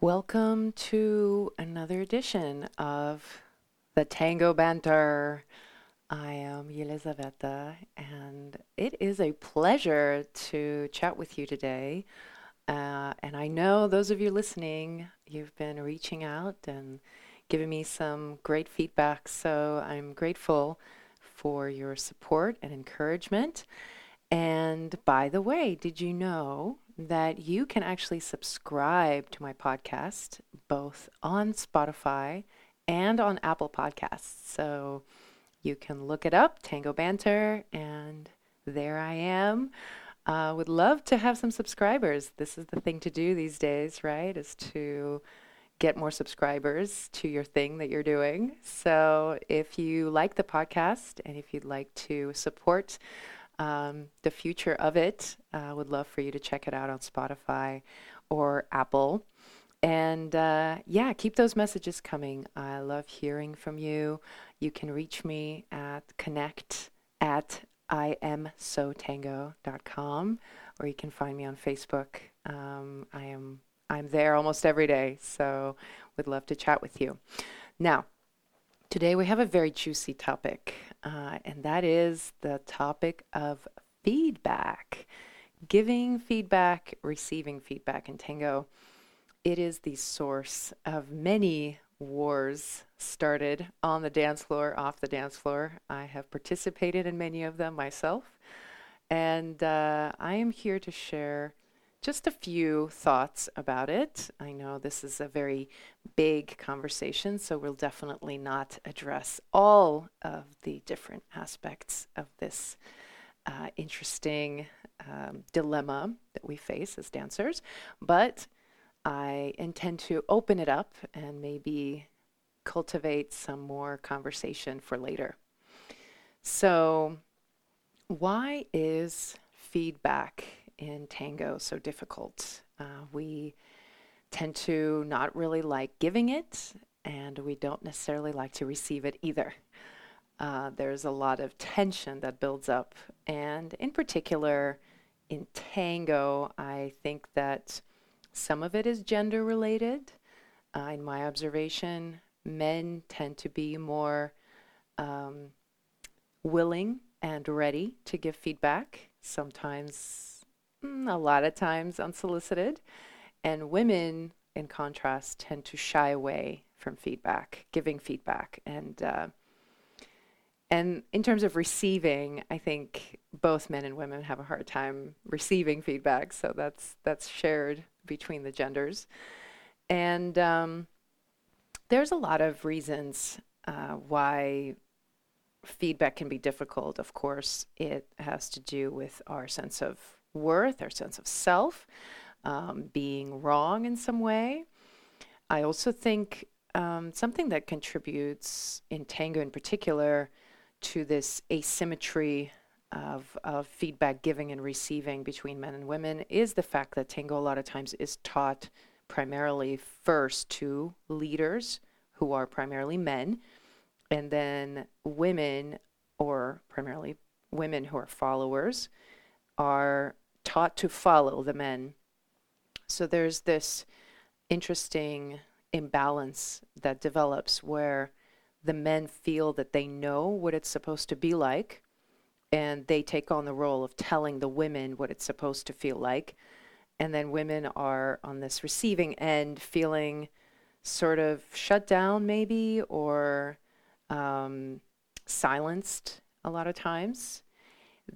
Welcome to another edition of the Tango Banter. I am Yelizaveta, and it is a pleasure to chat with you today. Uh, and I know those of you listening, you've been reaching out and giving me some great feedback. So I'm grateful for your support and encouragement. And by the way, did you know that you can actually subscribe to my podcast both on Spotify and on Apple Podcasts? So you can look it up, Tango Banter, and there I am. Uh, would love to have some subscribers. This is the thing to do these days, right? Is to get more subscribers to your thing that you're doing. So if you like the podcast and if you'd like to support um, the future of it. I uh, would love for you to check it out on Spotify or Apple. And uh, yeah, keep those messages coming. I love hearing from you. You can reach me at connect at imsotango.com or you can find me on Facebook. Um, I am I'm there almost every day, so would love to chat with you. Now, today we have a very juicy topic uh, and that is the topic of feedback. Giving feedback, receiving feedback in Tango. It is the source of many wars started on the dance floor, off the dance floor. I have participated in many of them myself. And uh, I am here to share just a few thoughts about it. I know this is a very big conversation, so we'll definitely not address all of the different aspects of this uh, interesting um, dilemma that we face as dancers. But I intend to open it up and maybe cultivate some more conversation for later. So, why is feedback in tango so difficult. Uh, we tend to not really like giving it, and we don't necessarily like to receive it either. Uh, there's a lot of tension that builds up, and in particular, in tango, I think that some of it is gender related. Uh, in my observation, men tend to be more um, willing and ready to give feedback. Sometimes a lot of times unsolicited. And women, in contrast, tend to shy away from feedback, giving feedback. And, uh, and in terms of receiving, I think both men and women have a hard time receiving feedback. So that's, that's shared between the genders. And um, there's a lot of reasons uh, why feedback can be difficult. Of course, it has to do with our sense of worth, our sense of self, um, being wrong in some way. I also think um, something that contributes in tango in particular to this asymmetry of, of feedback giving and receiving between men and women is the fact that tango a lot of times is taught primarily first to leaders who are primarily men, and then women, or primarily women who are followers, are taught to follow the men. So there's this interesting imbalance that develops where the men feel that they know what it's supposed to be like and they take on the role of telling the women what it's supposed to feel like and then women are on this receiving end feeling sort of shut down maybe or um, silenced a lot of times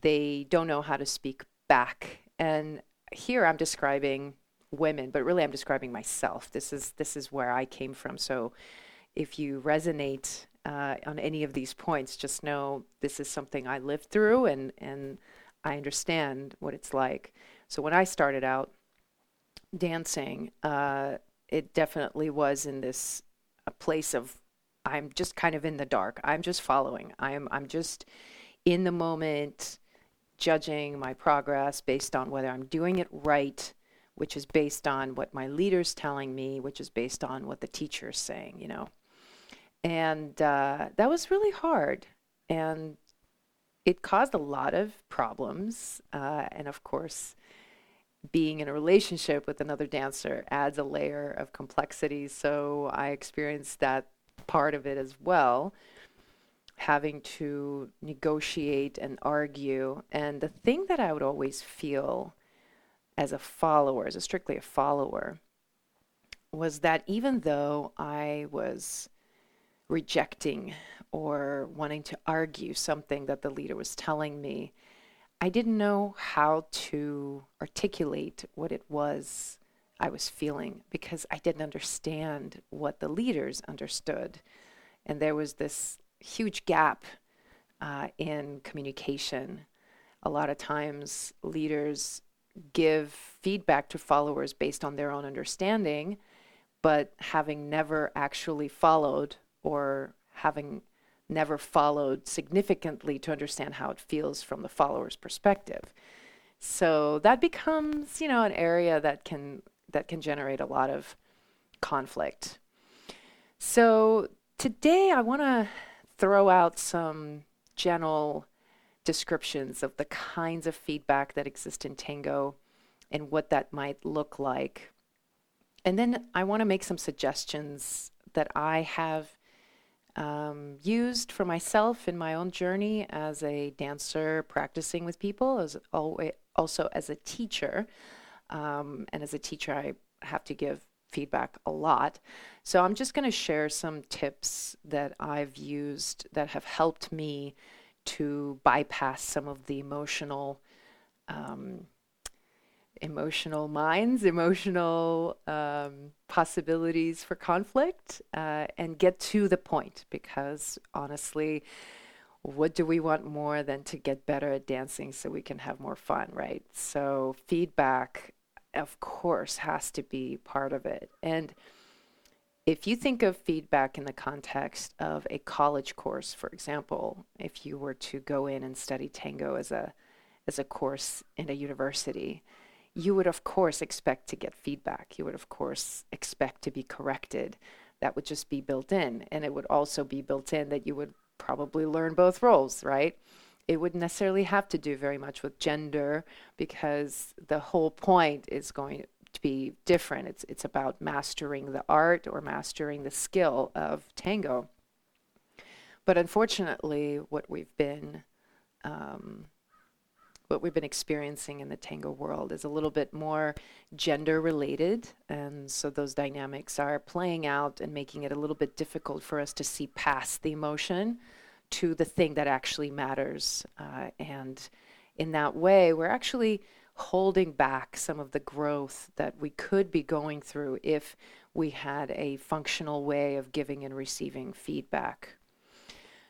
they don't know how to speak back. And here I'm describing women, but really I'm describing myself. This is this is where I came from. So if you resonate uh, on any of these points, just know this is something I lived through and and I understand what it's like. So when I started out dancing, uh, it definitely was in this a place of I'm just kind of in the dark. I'm just following. I'm I'm just in the moment judging my progress based on whether I'm doing it right, which is based on what my leader's telling me, which is based on what the teacher's saying, you know. And uh, that was really hard. And it caused a lot of problems. Uh, and of course, being in a relationship with another dancer adds a layer of complexity. So I experienced that part of it as well, having to negotiate and argue. And the thing that I would always feel as a follower, as a strictly a follower, was that even though I was rejecting or wanting to argue something that the leader was telling me, I didn't know how to articulate what it was I was feeling because I didn't understand what the leaders understood. And there was this huge gap uh, in communication. A lot of times, leaders give feedback to followers based on their own understanding, but having never actually followed or having never followed significantly to understand how it feels from the follower's perspective. So that becomes, you know, an area that can that can generate a lot of conflict. So today I want to throw out some general descriptions of the kinds of feedback that exist in tango and what that might look like. And then I want to make some suggestions that I have um, used for myself in my own journey as a dancer practicing with people, as always, also as a teacher. Um, and as a teacher, I have to give feedback a lot. So I'm just going to share some tips that I've used that have helped me to bypass some of the emotional um, emotional minds, emotional um, possibilities for conflict, uh, and get to the point. Because honestly, what do we want more than to get better at dancing so we can have more fun, right? So, feedback, of course, has to be part of it. And if you think of feedback in the context of a college course, for example, if you were to go in and study tango as a as a course in a university, you would, of course, expect to get feedback. You would, of course, expect to be corrected. That would just be built in. And it would also be built in that you would probably learn both roles, right? It wouldn't necessarily have to do very much with gender because the whole point is going to be different. It's, it's about mastering the art or mastering the skill of tango. But unfortunately, what we've been um, what we've been experiencing in the tango world is a little bit more gender related. And so those dynamics are playing out and making it a little bit difficult for us to see past the emotion to the thing that actually matters. Uh, and in that way, we're actually holding back some of the growth that we could be going through if we had a functional way of giving and receiving feedback.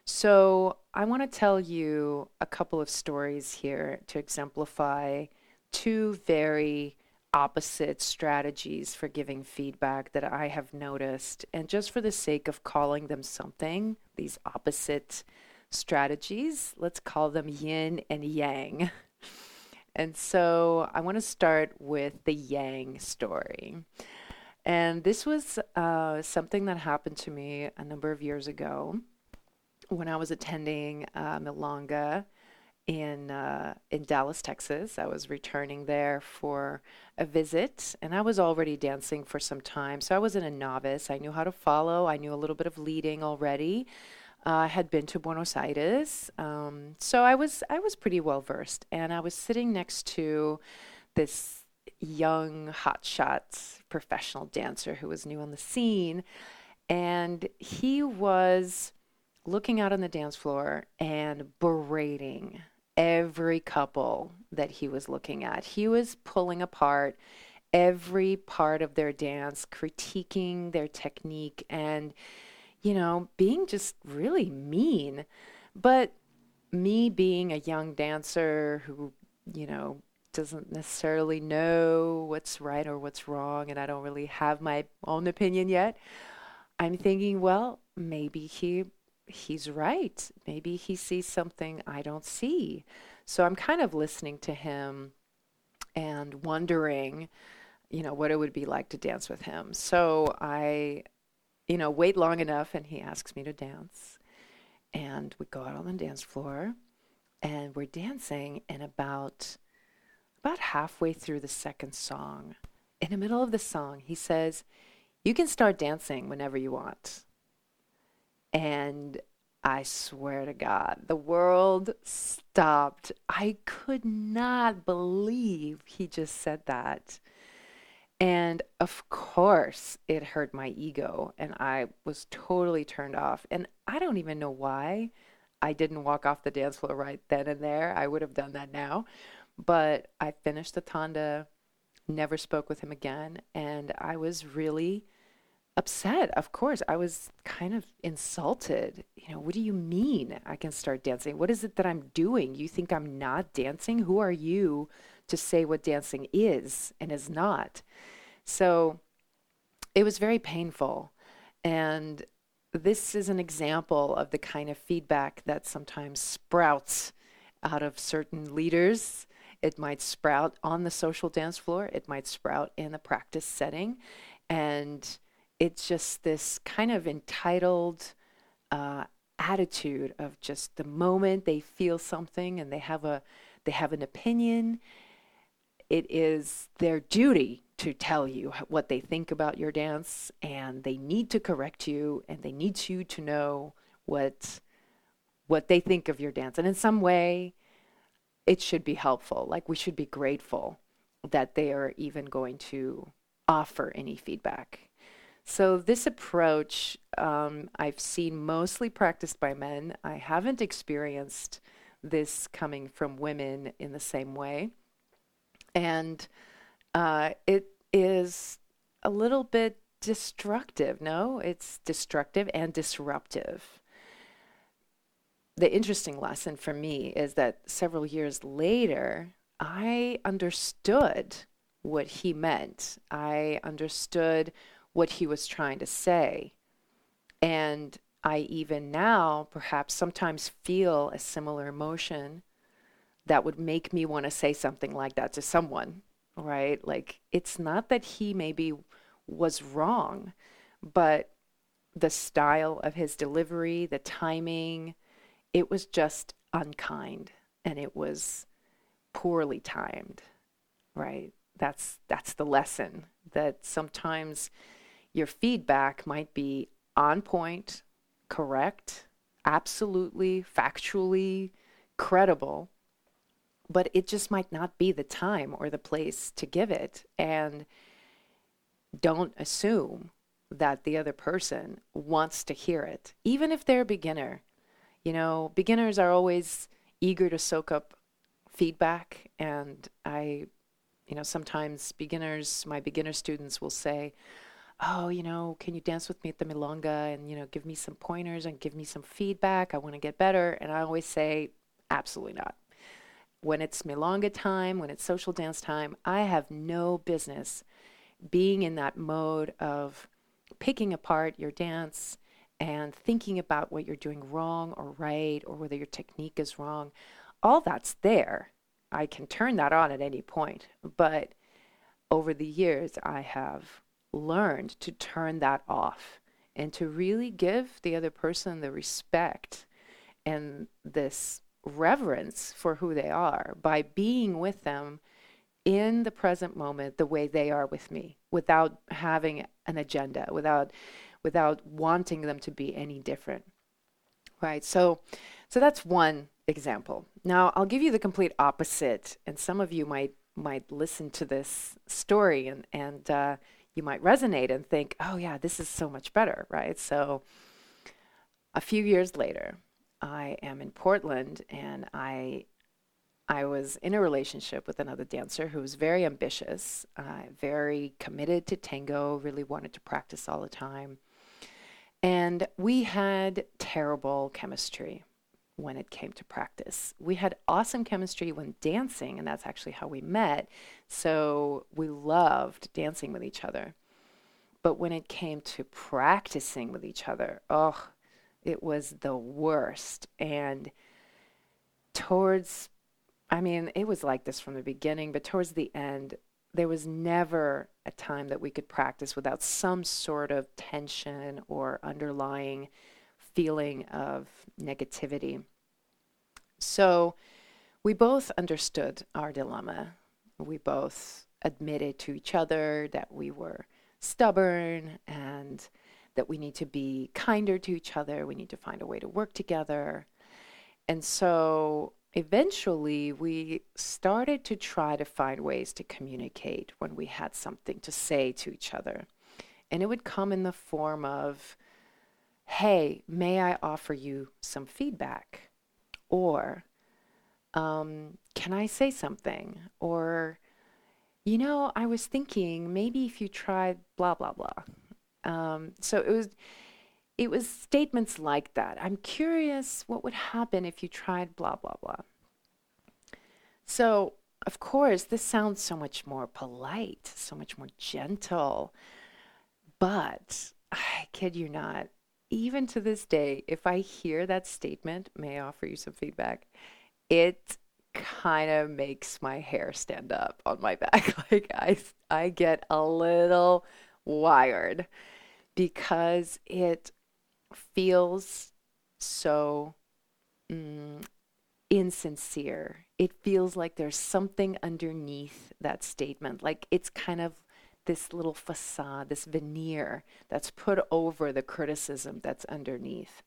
So, I want to tell you a couple of stories here to exemplify two very opposite strategies for giving feedback that I have noticed. And just for the sake of calling them something, these opposite strategies, let's call them yin and yang. And so I want to start with the yang story. And this was uh, something that happened to me a number of years ago when I was attending uh, Milonga in uh, in Dallas, Texas. I was returning there for a visit, and I was already dancing for some time, so I wasn't a novice. I knew how to follow. I knew a little bit of leading already. Uh, I had been to Buenos Aires, um, so I was I was pretty well versed, and I was sitting next to this young hotshot professional dancer who was new on the scene, and he was looking out on the dance floor and berating every couple that he was looking at. He was pulling apart every part of their dance, critiquing their technique, and, you know, being just really mean. But me being a young dancer who, you know, doesn't necessarily know what's right or what's wrong, and I don't really have my own opinion yet. I'm thinking, well, maybe he he's right. Maybe he sees something I don't see. So I'm kind of listening to him and wondering, you know, what it would be like to dance with him. So I, you know, wait long enough and he asks me to dance. And we go out on the dance floor and we're dancing and about about halfway through the second song, in the middle of the song, he says, You can start dancing whenever you want. And I swear to God, the world stopped. I could not believe he just said that. And of course, it hurt my ego, and I was totally turned off. And I don't even know why I didn't walk off the dance floor right then and there. I would have done that now. But I finished the Tanda, never spoke with him again, and I was really upset. Of course, I was kind of insulted. You know, what do you mean I can start dancing? What is it that I'm doing? You think I'm not dancing? Who are you to say what dancing is and is not? So it was very painful. And this is an example of the kind of feedback that sometimes sprouts out of certain leaders. It might sprout on the social dance floor, it might sprout in the practice setting. And it's just this kind of entitled uh, attitude of just the moment they feel something and they have a they have an opinion it is their duty to tell you what they think about your dance and they need to correct you and they need you to know what what they think of your dance. And in some way it should be helpful. Like we should be grateful that they are even going to offer any feedback so, this approach um, I've seen mostly practiced by men. I haven't experienced this coming from women in the same way. And uh, it is a little bit destructive. No, it's destructive and disruptive. The interesting lesson for me is that several years later, I understood what he meant. I understood what he was trying to say. And I even now perhaps sometimes feel a similar emotion that would make me want to say something like that to someone, right? Like it's not that he maybe was wrong, but the style of his delivery, the timing, it was just unkind and it was poorly timed, right? That's that's the lesson that sometimes your feedback might be on point, correct, absolutely, factually credible, but it just might not be the time or the place to give it. And don't assume that the other person wants to hear it, even if they're a beginner. You know, beginners are always eager to soak up feedback. And I, you know, sometimes beginners, my beginner students will say, oh, you know, can you dance with me at the Milonga and, you know, give me some pointers and give me some feedback? I want to get better. And I always say, absolutely not. When it's Milonga time, when it's social dance time, I have no business being in that mode of picking apart your dance and thinking about what you're doing wrong or right or whether your technique is wrong. All that's there. I can turn that on at any point. But over the years, I have learned to turn that off and to really give the other person the respect and this reverence for who they are by being with them in the present moment the way they are with me without having an agenda without without wanting them to be any different right? So so that's one example. Now i'll give you the complete opposite and some of you might might listen to this story and and uh, you might resonate and think, oh, yeah, this is so much better, right? So a few years later, I am in Portland and I I was in a relationship with another dancer who was very ambitious, uh, very committed to tango, really wanted to practice all the time. And we had terrible chemistry when it came to practice. We had awesome chemistry when dancing, and that's actually how we met. So we loved dancing with each other. But when it came to practicing with each other, oh, it was the worst. And towards, I mean, it was like this from the beginning, but towards the end, there was never a time that we could practice without some sort of tension or underlying feeling of negativity. So we both understood our dilemma. We both admitted to each other that we were stubborn and that we need to be kinder to each other. We need to find a way to work together. And so eventually we started to try to find ways to communicate when we had something to say to each other. And it would come in the form of, hey, may I offer you some feedback? Or, um, can I say something? Or, you know, I was thinking maybe if you tried blah, blah, blah. Um, so it was it was statements like that. I'm curious what would happen if you tried blah, blah, blah. So, of course, this sounds so much more polite, so much more gentle. But I kid you not, even to this day, if I hear that statement, may I offer you some feedback, it kind of makes my hair stand up on my back. like I, I get a little wired because it feels so mm, insincere. It feels like there's something underneath that statement. Like it's kind of this little facade, this veneer that's put over the criticism that's underneath.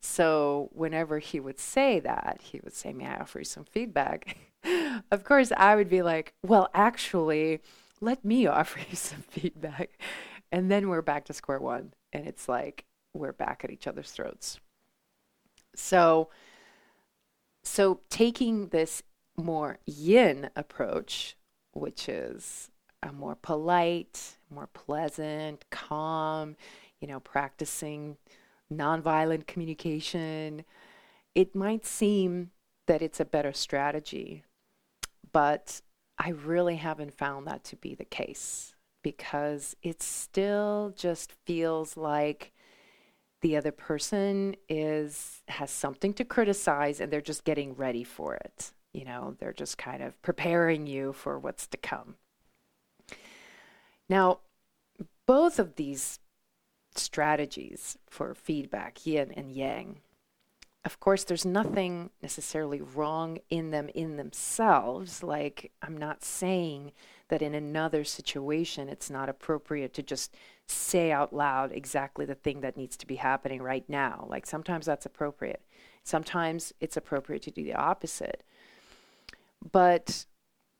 So whenever he would say that, he would say, May I offer you some feedback? of course, I would be like, Well, actually, let me offer you some feedback. And then we're back to square one. And it's like, we're back at each other's throats. So, so taking this more yin approach, which is a more polite, more pleasant, calm, you know, practicing nonviolent communication, it might seem that it's a better strategy, but I really haven't found that to be the case because it still just feels like the other person is has something to criticize and they're just getting ready for it. You know they're just kind of preparing you for what's to come now both of these strategies for feedback yin and yang of course there's nothing necessarily wrong in them in themselves like i'm not saying that in another situation it's not appropriate to just say out loud exactly the thing that needs to be happening right now. Like sometimes that's appropriate. Sometimes it's appropriate to do the opposite. But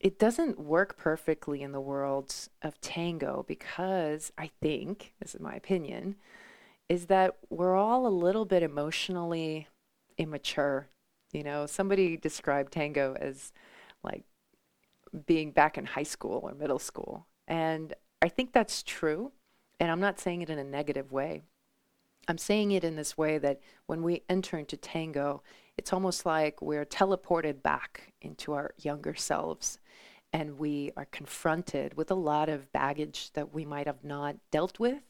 it doesn't work perfectly in the world of tango because I think, this is my opinion, is that we're all a little bit emotionally immature. You know, somebody described tango as like being back in high school or middle school. And I think that's true. And I'm not saying it in a negative way. I'm saying it in this way that when we enter into tango, it's almost like we're teleported back into our younger selves and we are confronted with a lot of baggage that we might have not dealt with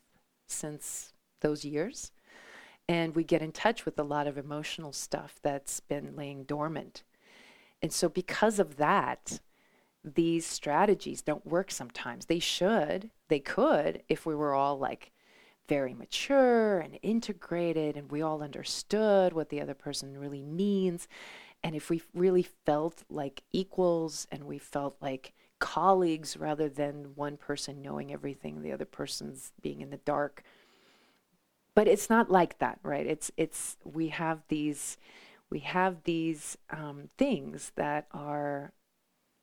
since those years. And we get in touch with a lot of emotional stuff that's been laying dormant. And so, because of that, these strategies don't work sometimes. They should, they could, if we were all like very mature and integrated and we all understood what the other person really means. And if we really felt like equals and we felt like colleagues rather than one person knowing everything, the other person's being in the dark. But it's not like that, right? It's it's we have these we have these um, things that are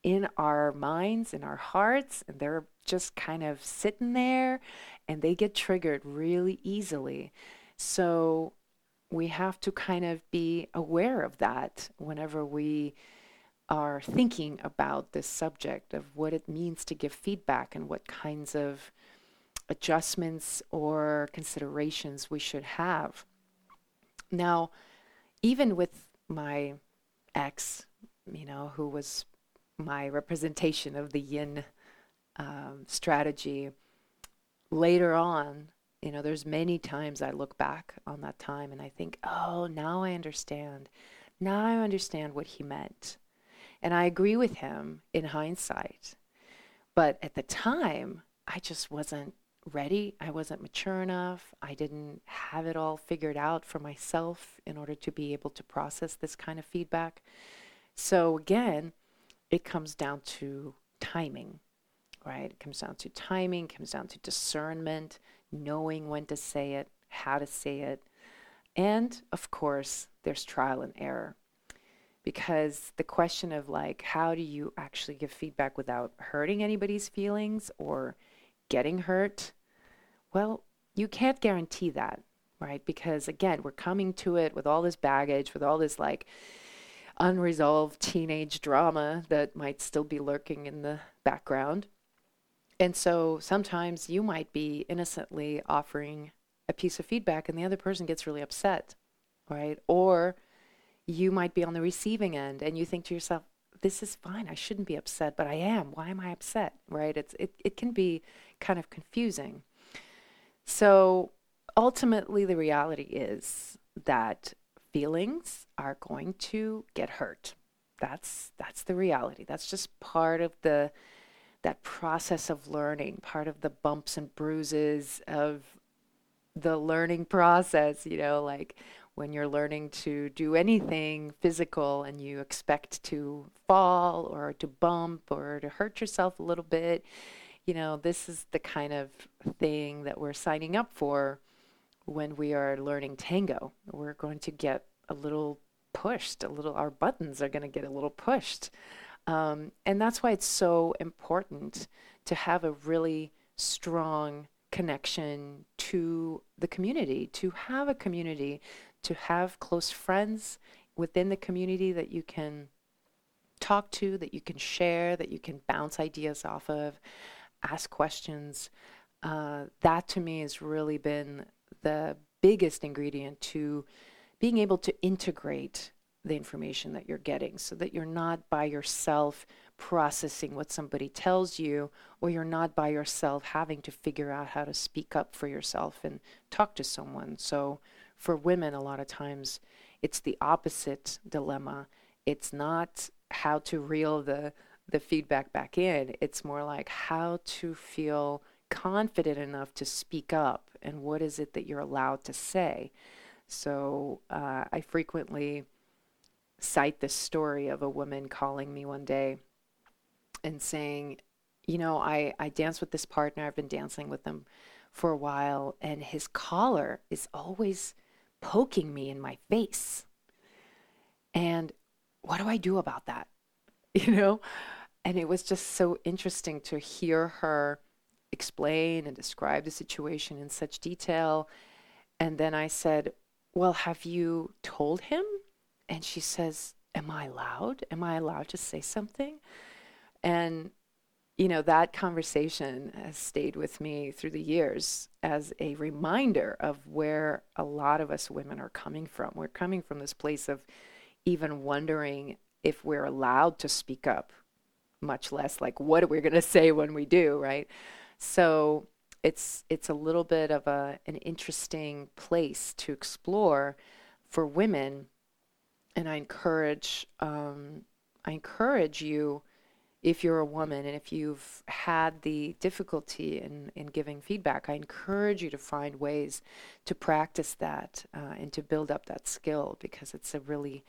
in our minds, in our hearts, and they're just kind of sitting there and they get triggered really easily. So we have to kind of be aware of that whenever we are thinking about this subject of what it means to give feedback and what kinds of adjustments or considerations we should have. Now, even with my ex, you know, who was my representation of the yin um, strategy later on you know there's many times i look back on that time and i think oh now i understand. Now i understand what he meant. And i agree with him in hindsight. But at the time i just wasn't ready. I wasn't mature enough. I didn't have it all figured out for myself in order to be able to process this kind of feedback. So again it comes down to timing, right? It comes down to timing, comes down to discernment, knowing when to say it, how to say it. And of course, there's trial and error. Because the question of like, how do you actually give feedback without hurting anybody's feelings or getting hurt? Well, you can't guarantee that, right? Because again, we're coming to it with all this baggage, with all this like unresolved teenage drama that might still be lurking in the background. And so sometimes you might be innocently offering a piece of feedback and the other person gets really upset, right? Or you might be on the receiving end and you think to yourself, this is fine. I shouldn't be upset, but I am. Why am I upset? Right? It's it, it can be kind of confusing. So ultimately the reality is that feelings are going to get hurt. That's that's the reality. That's just part of the that process of learning, part of the bumps and bruises of the learning process, you know, like when you're learning to do anything physical and you expect to fall or to bump or to hurt yourself a little bit, you know, this is the kind of thing that we're signing up for when we are learning tango. We're going to get a little pushed, a little, our buttons are going to get a little pushed. Um, and that's why it's so important to have a really strong connection to the community, to have a community, to have close friends within the community that you can talk to, that you can share, that you can bounce ideas off of, ask questions. Uh, that to me has really been the biggest ingredient to being able to integrate the information that you're getting so that you're not by yourself processing what somebody tells you or you're not by yourself having to figure out how to speak up for yourself and talk to someone. So for women a lot of times it's the opposite dilemma. It's not how to reel the the feedback back in. It's more like how to feel confident enough to speak up and what is it that you're allowed to say. So uh, I frequently cite this story of a woman calling me one day and saying, you know, I, I dance with this partner. I've been dancing with him for a while, and his collar is always poking me in my face. And what do I do about that? You know? And it was just so interesting to hear her explain and describe the situation in such detail. And then I said, Well, have you told him? And she says, Am I allowed? Am I allowed to say something? And, you know, that conversation has stayed with me through the years as a reminder of where a lot of us women are coming from. We're coming from this place of even wondering if we're allowed to speak up, much less like what are we going to say when we do, right? So it's it's a little bit of a an interesting place to explore for women and I encourage um, I encourage you if you're a woman and if you've had the difficulty in, in giving feedback, I encourage you to find ways to practice that uh, and to build up that skill because it's a really,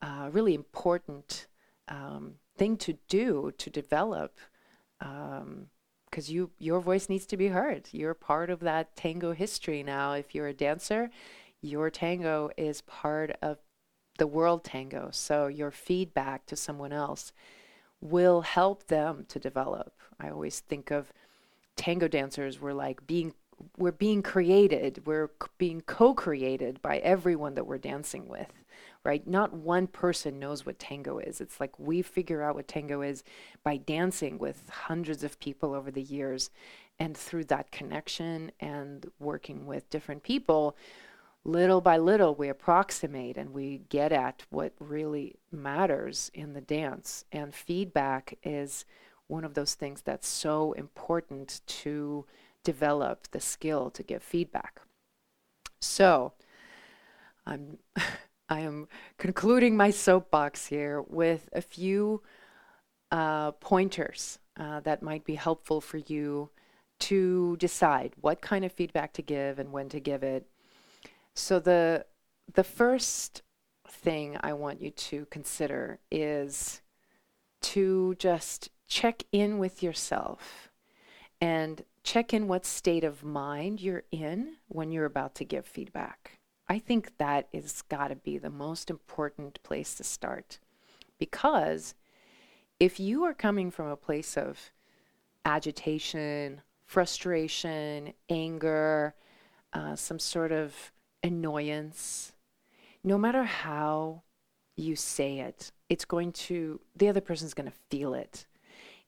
uh, really important um, thing to do to develop. Because um, you, your voice needs to be heard. You're part of that tango history now. If you're a dancer, your tango is part of the world tango. So your feedback to someone else will help them to develop. I always think of tango dancers we're like being we're being created, we're being co-created by everyone that we're dancing with, right? Not one person knows what tango is. It's like we figure out what tango is by dancing with hundreds of people over the years and through that connection and working with different people, little by little we approximate and we get at what really matters in the dance. And feedback is one of those things that's so important to develop the skill to give feedback. So i'm i am concluding my soapbox here with a few uh, pointers uh, that might be helpful for you to decide what kind of feedback to give and when to give it so the the first thing I want you to consider is to just check in with yourself and check in what state of mind you're in when you're about to give feedback. I think that is got to be the most important place to start because if you are coming from a place of agitation, frustration, anger, uh, some sort of annoyance, no matter how you say it, it's going to, the other person's going to feel it.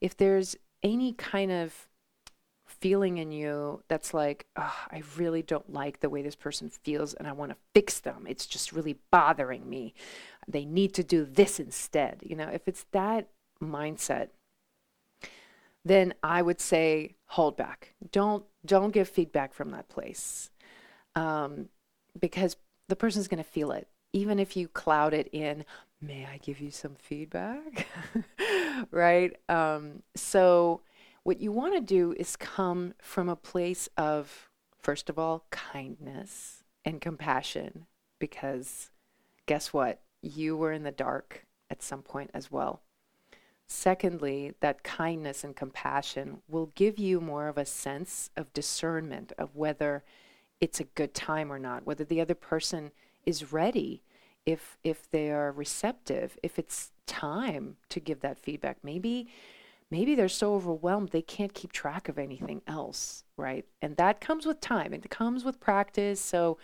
If there's any kind of feeling in you that's like, oh, I really don't like the way this person feels and I want to fix them. It's just really bothering me. They need to do this instead. You know, if it's that mindset, then I would say hold back. Don't don't give feedback from that place, um, because the person's going to feel it, even if you cloud it in. May I give you some feedback? right. Um, so what you want to do is come from a place of, first of all, kindness and compassion, because guess what? You were in the dark at some point as well. Secondly, that kindness and compassion will give you more of a sense of discernment of whether it's a good time or not, whether the other person is ready, if if they are receptive, if it's time to give that feedback. Maybe maybe they're so overwhelmed they can't keep track of anything else, right? And that comes with time. It comes with practice. So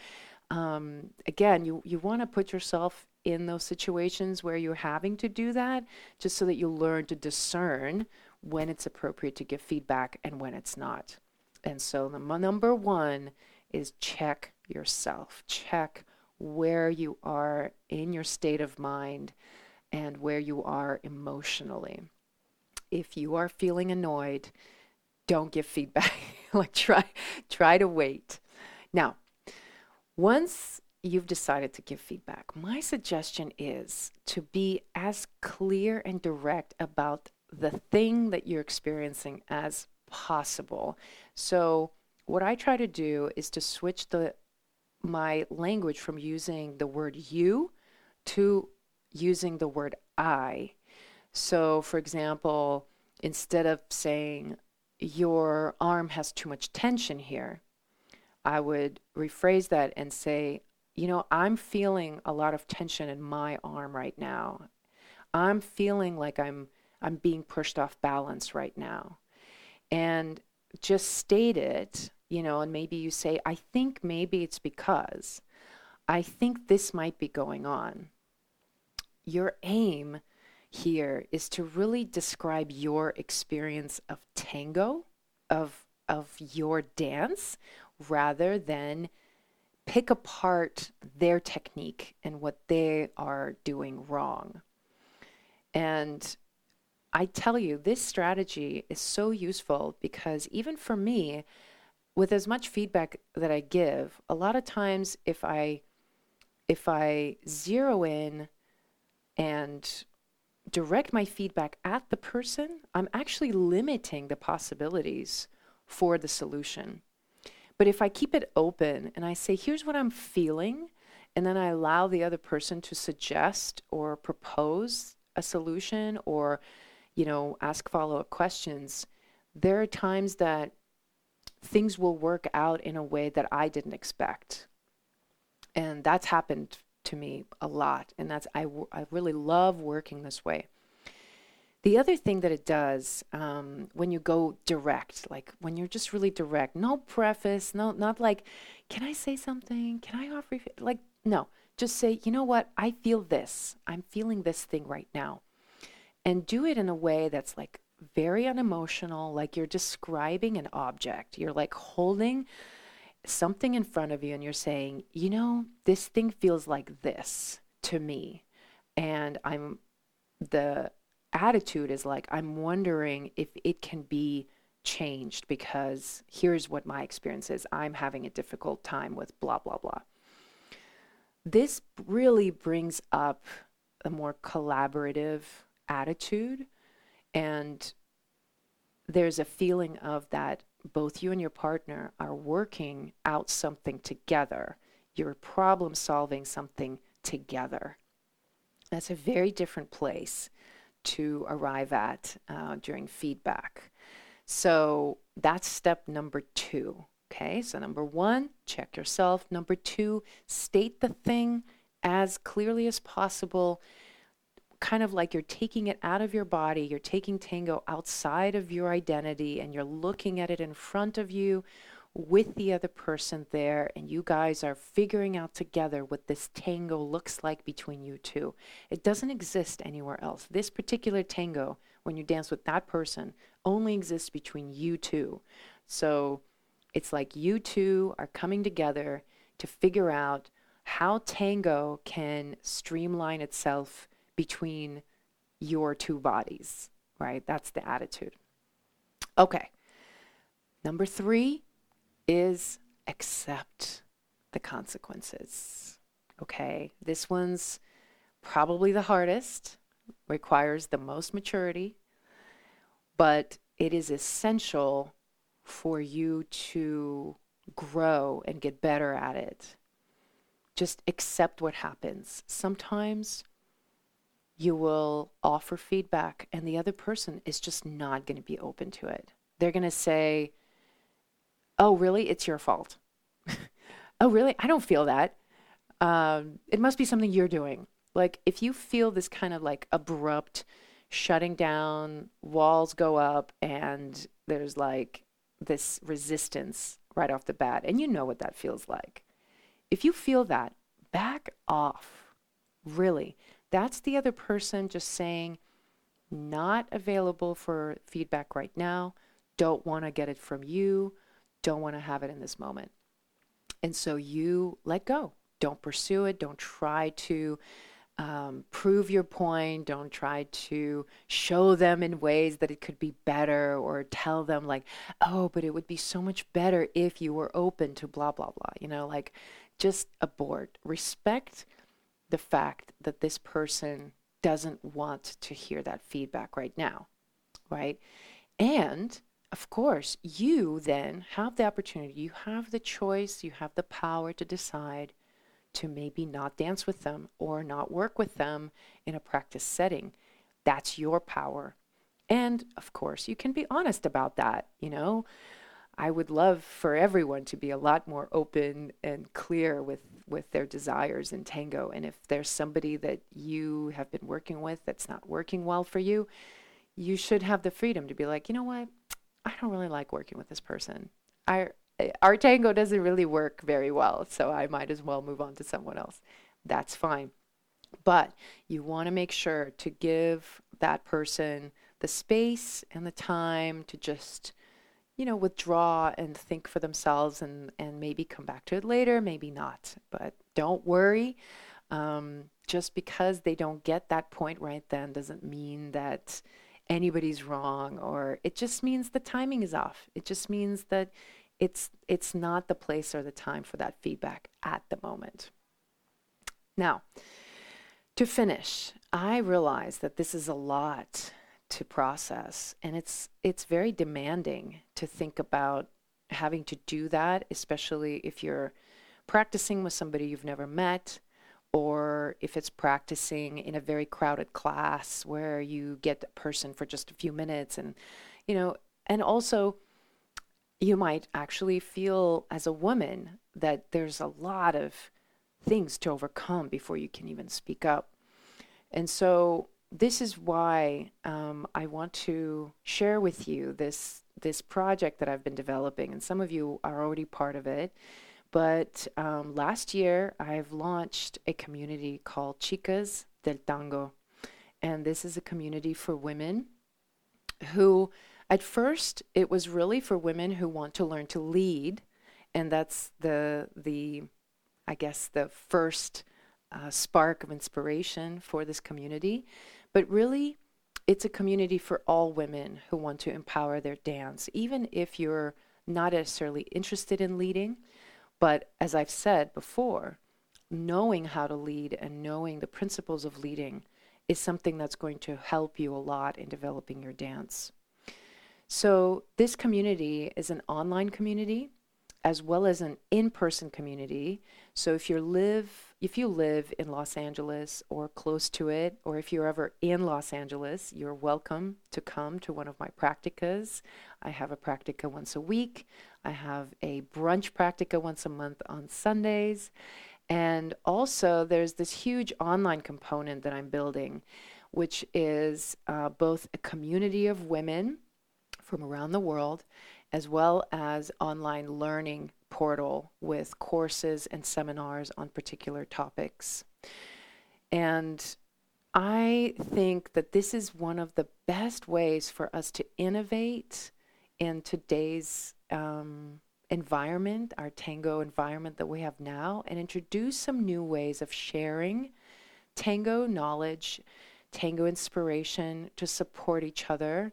um, again, you you want to put yourself in those situations where you're having to do that, just so that you learn to discern when it's appropriate to give feedback and when it's not. And so the number one is check yourself. Check where you are in your state of mind and where you are emotionally. If you are feeling annoyed, don't give feedback. like try try to wait. Now, once you've decided to give feedback, my suggestion is to be as clear and direct about the thing that you're experiencing as possible. So, what I try to do is to switch the my language from using the word you to using the word I. So, for example, instead of saying your arm has too much tension here, I would rephrase that and say, you know, I'm feeling a lot of tension in my arm right now. I'm feeling like I'm I'm being pushed off balance right now. And just state it, you know, and maybe you say, I think maybe it's because I think this might be going on. Your aim here is to really describe your experience of tango, of of your dance, rather than pick apart their technique and what they are doing wrong. And I tell you, this strategy is so useful because even for me, with as much feedback that I give, a lot of times if I if I zero in and direct my feedback at the person, I'm actually limiting the possibilities for the solution. But if I keep it open and I say, here's what I'm feeling, and then I allow the other person to suggest or propose a solution or, you know, ask follow up questions, there are times that things will work out in a way that I didn't expect. And that's happened to me a lot. And that's, I, I really love working this way. The other thing that it does um, when you go direct, like when you're just really direct, no preface, no, not like, can I say something? Can I offer? Like, no, just say, you know what? I feel this. I'm feeling this thing right now. And do it in a way that's like very unemotional, like you're describing an object. You're like holding something in front of you and you're saying, you know, this thing feels like this to me. And I'm the attitude is like, I'm wondering if it can be changed because here's what my experience is. I'm having a difficult time with blah, blah, blah. This really brings up a more collaborative attitude. And there's a feeling of that both you and your partner are working out something together. You're problem solving something together. That's a very different place to arrive at uh, during feedback. So that's step number two. Okay, so number one, check yourself. Number two, state the thing as clearly as possible, kind of like you're taking it out of your body. You're taking tango outside of your identity and you're looking at it in front of you with the other person there, and you guys are figuring out together what this tango looks like between you two. It doesn't exist anywhere else. This particular tango, when you dance with that person, only exists between you two. So it's like you two are coming together to figure out how tango can streamline itself between your two bodies, right? That's the attitude. Okay. Number three is accept the consequences. Okay. This one's probably the hardest, requires the most maturity, but it is essential for you to grow and get better at it. Just accept what happens. Sometimes you will offer feedback and the other person is just not going to be open to it. They're going to say, Oh, really? It's your fault. oh, really? I don't feel that. Um, it must be something you're doing. Like, if you feel this kind of like abrupt shutting down, walls go up, and there's like this resistance right off the bat, and you know what that feels like. If you feel that, back off. Really. That's the other person just saying, not available for feedback right now, don't want to get it from you, don't want to have it in this moment. And so you let go. Don't pursue it. Don't try to um, prove your point. Don't try to show them in ways that it could be better or tell them, like, oh, but it would be so much better if you were open to blah, blah, blah. You know, like just abort. Respect the fact that this person doesn't want to hear that feedback right now, right? And of course, you then have the opportunity, you have the choice, you have the power to decide to maybe not dance with them or not work with them in a practice setting. That's your power. And of course, you can be honest about that. You know, I would love for everyone to be a lot more open and clear with, with their desires in tango. And if there's somebody that you have been working with that's not working well for you, you should have the freedom to be like, you know what? I don't really like working with this person. I our tango doesn't really work very well, so I might as well move on to someone else. That's fine. But you want to make sure to give that person the space and the time to just, you know, withdraw and think for themselves and, and maybe come back to it later, maybe not. But don't worry. Um, just because they don't get that point right then doesn't mean that anybody's wrong or it just means the timing is off. It just means that it's it's not the place or the time for that feedback at the moment. Now, to finish, I realize that this is a lot to process and it's it's very demanding to think about having to do that, especially if you're practicing with somebody you've never met or if it's practicing in a very crowded class where you get a person for just a few minutes and you know and also you might actually feel as a woman that there's a lot of things to overcome before you can even speak up. And so this is why um, I want to share with you this this project that I've been developing, and some of you are already part of it. But um, last year, I've launched a community called Chicas del Tango, and this is a community for women who at first, it was really for women who want to learn to lead, and that's the the I guess the first uh, spark of inspiration for this community. But really, it's a community for all women who want to empower their dance, even if you're not necessarily interested in leading. But as I've said before, knowing how to lead and knowing the principles of leading is something that's going to help you a lot in developing your dance. So, this community is an online community. As well as an in-person community. So if you live if you live in Los Angeles or close to it, or if you're ever in Los Angeles, you're welcome to come to one of my practicas. I have a practica once a week. I have a brunch practica once a month on Sundays. And also, there's this huge online component that I'm building, which is uh, both a community of women from around the world as well as online learning portal with courses and seminars on particular topics. And I think that this is one of the best ways for us to innovate in today's um, environment, our tango environment that we have now, and introduce some new ways of sharing tango knowledge, tango inspiration to support each other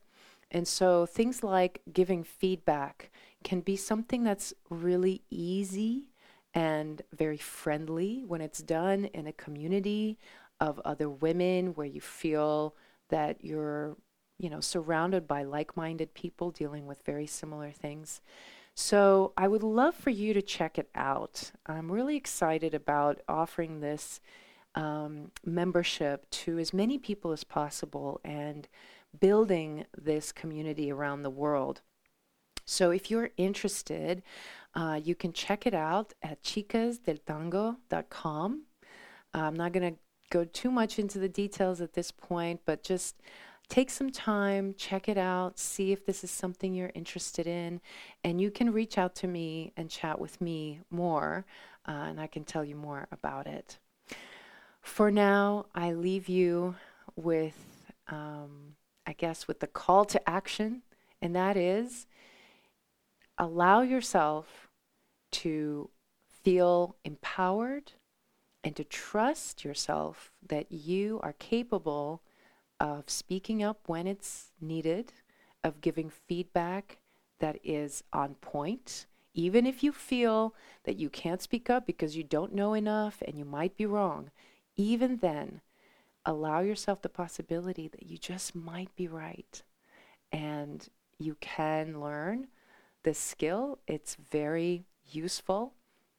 and so things like giving feedback can be something that's really easy and very friendly when it's done in a community of other women where you feel that you're you know surrounded by like-minded people dealing with very similar things. So i would love for you to check it out. I'm really excited about offering this um, membership to as many people as possible and building this community around the world. So if you're interested, uh, you can check it out at chicasdeltango.com. I'm not going to go too much into the details at this point, but just take some time, check it out, see if this is something you're interested in, and you can reach out to me and chat with me more, uh, and I can tell you more about it. For now, I leave you with um, I guess, with the call to action, and that is allow yourself to feel empowered and to trust yourself that you are capable of speaking up when it's needed, of giving feedback that is on point. Even if you feel that you can't speak up because you don't know enough and you might be wrong, even then, allow yourself the possibility that you just might be right and you can learn this skill. It's very useful.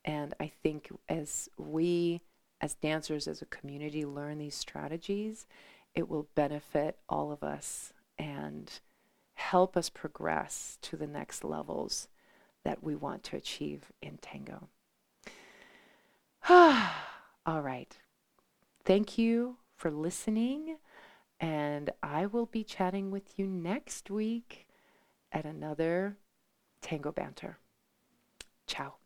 And I think as we, as dancers, as a community, learn these strategies, it will benefit all of us and help us progress to the next levels that we want to achieve in tango. all right. Thank you for listening. And I will be chatting with you next week at another Tango Banter. Ciao.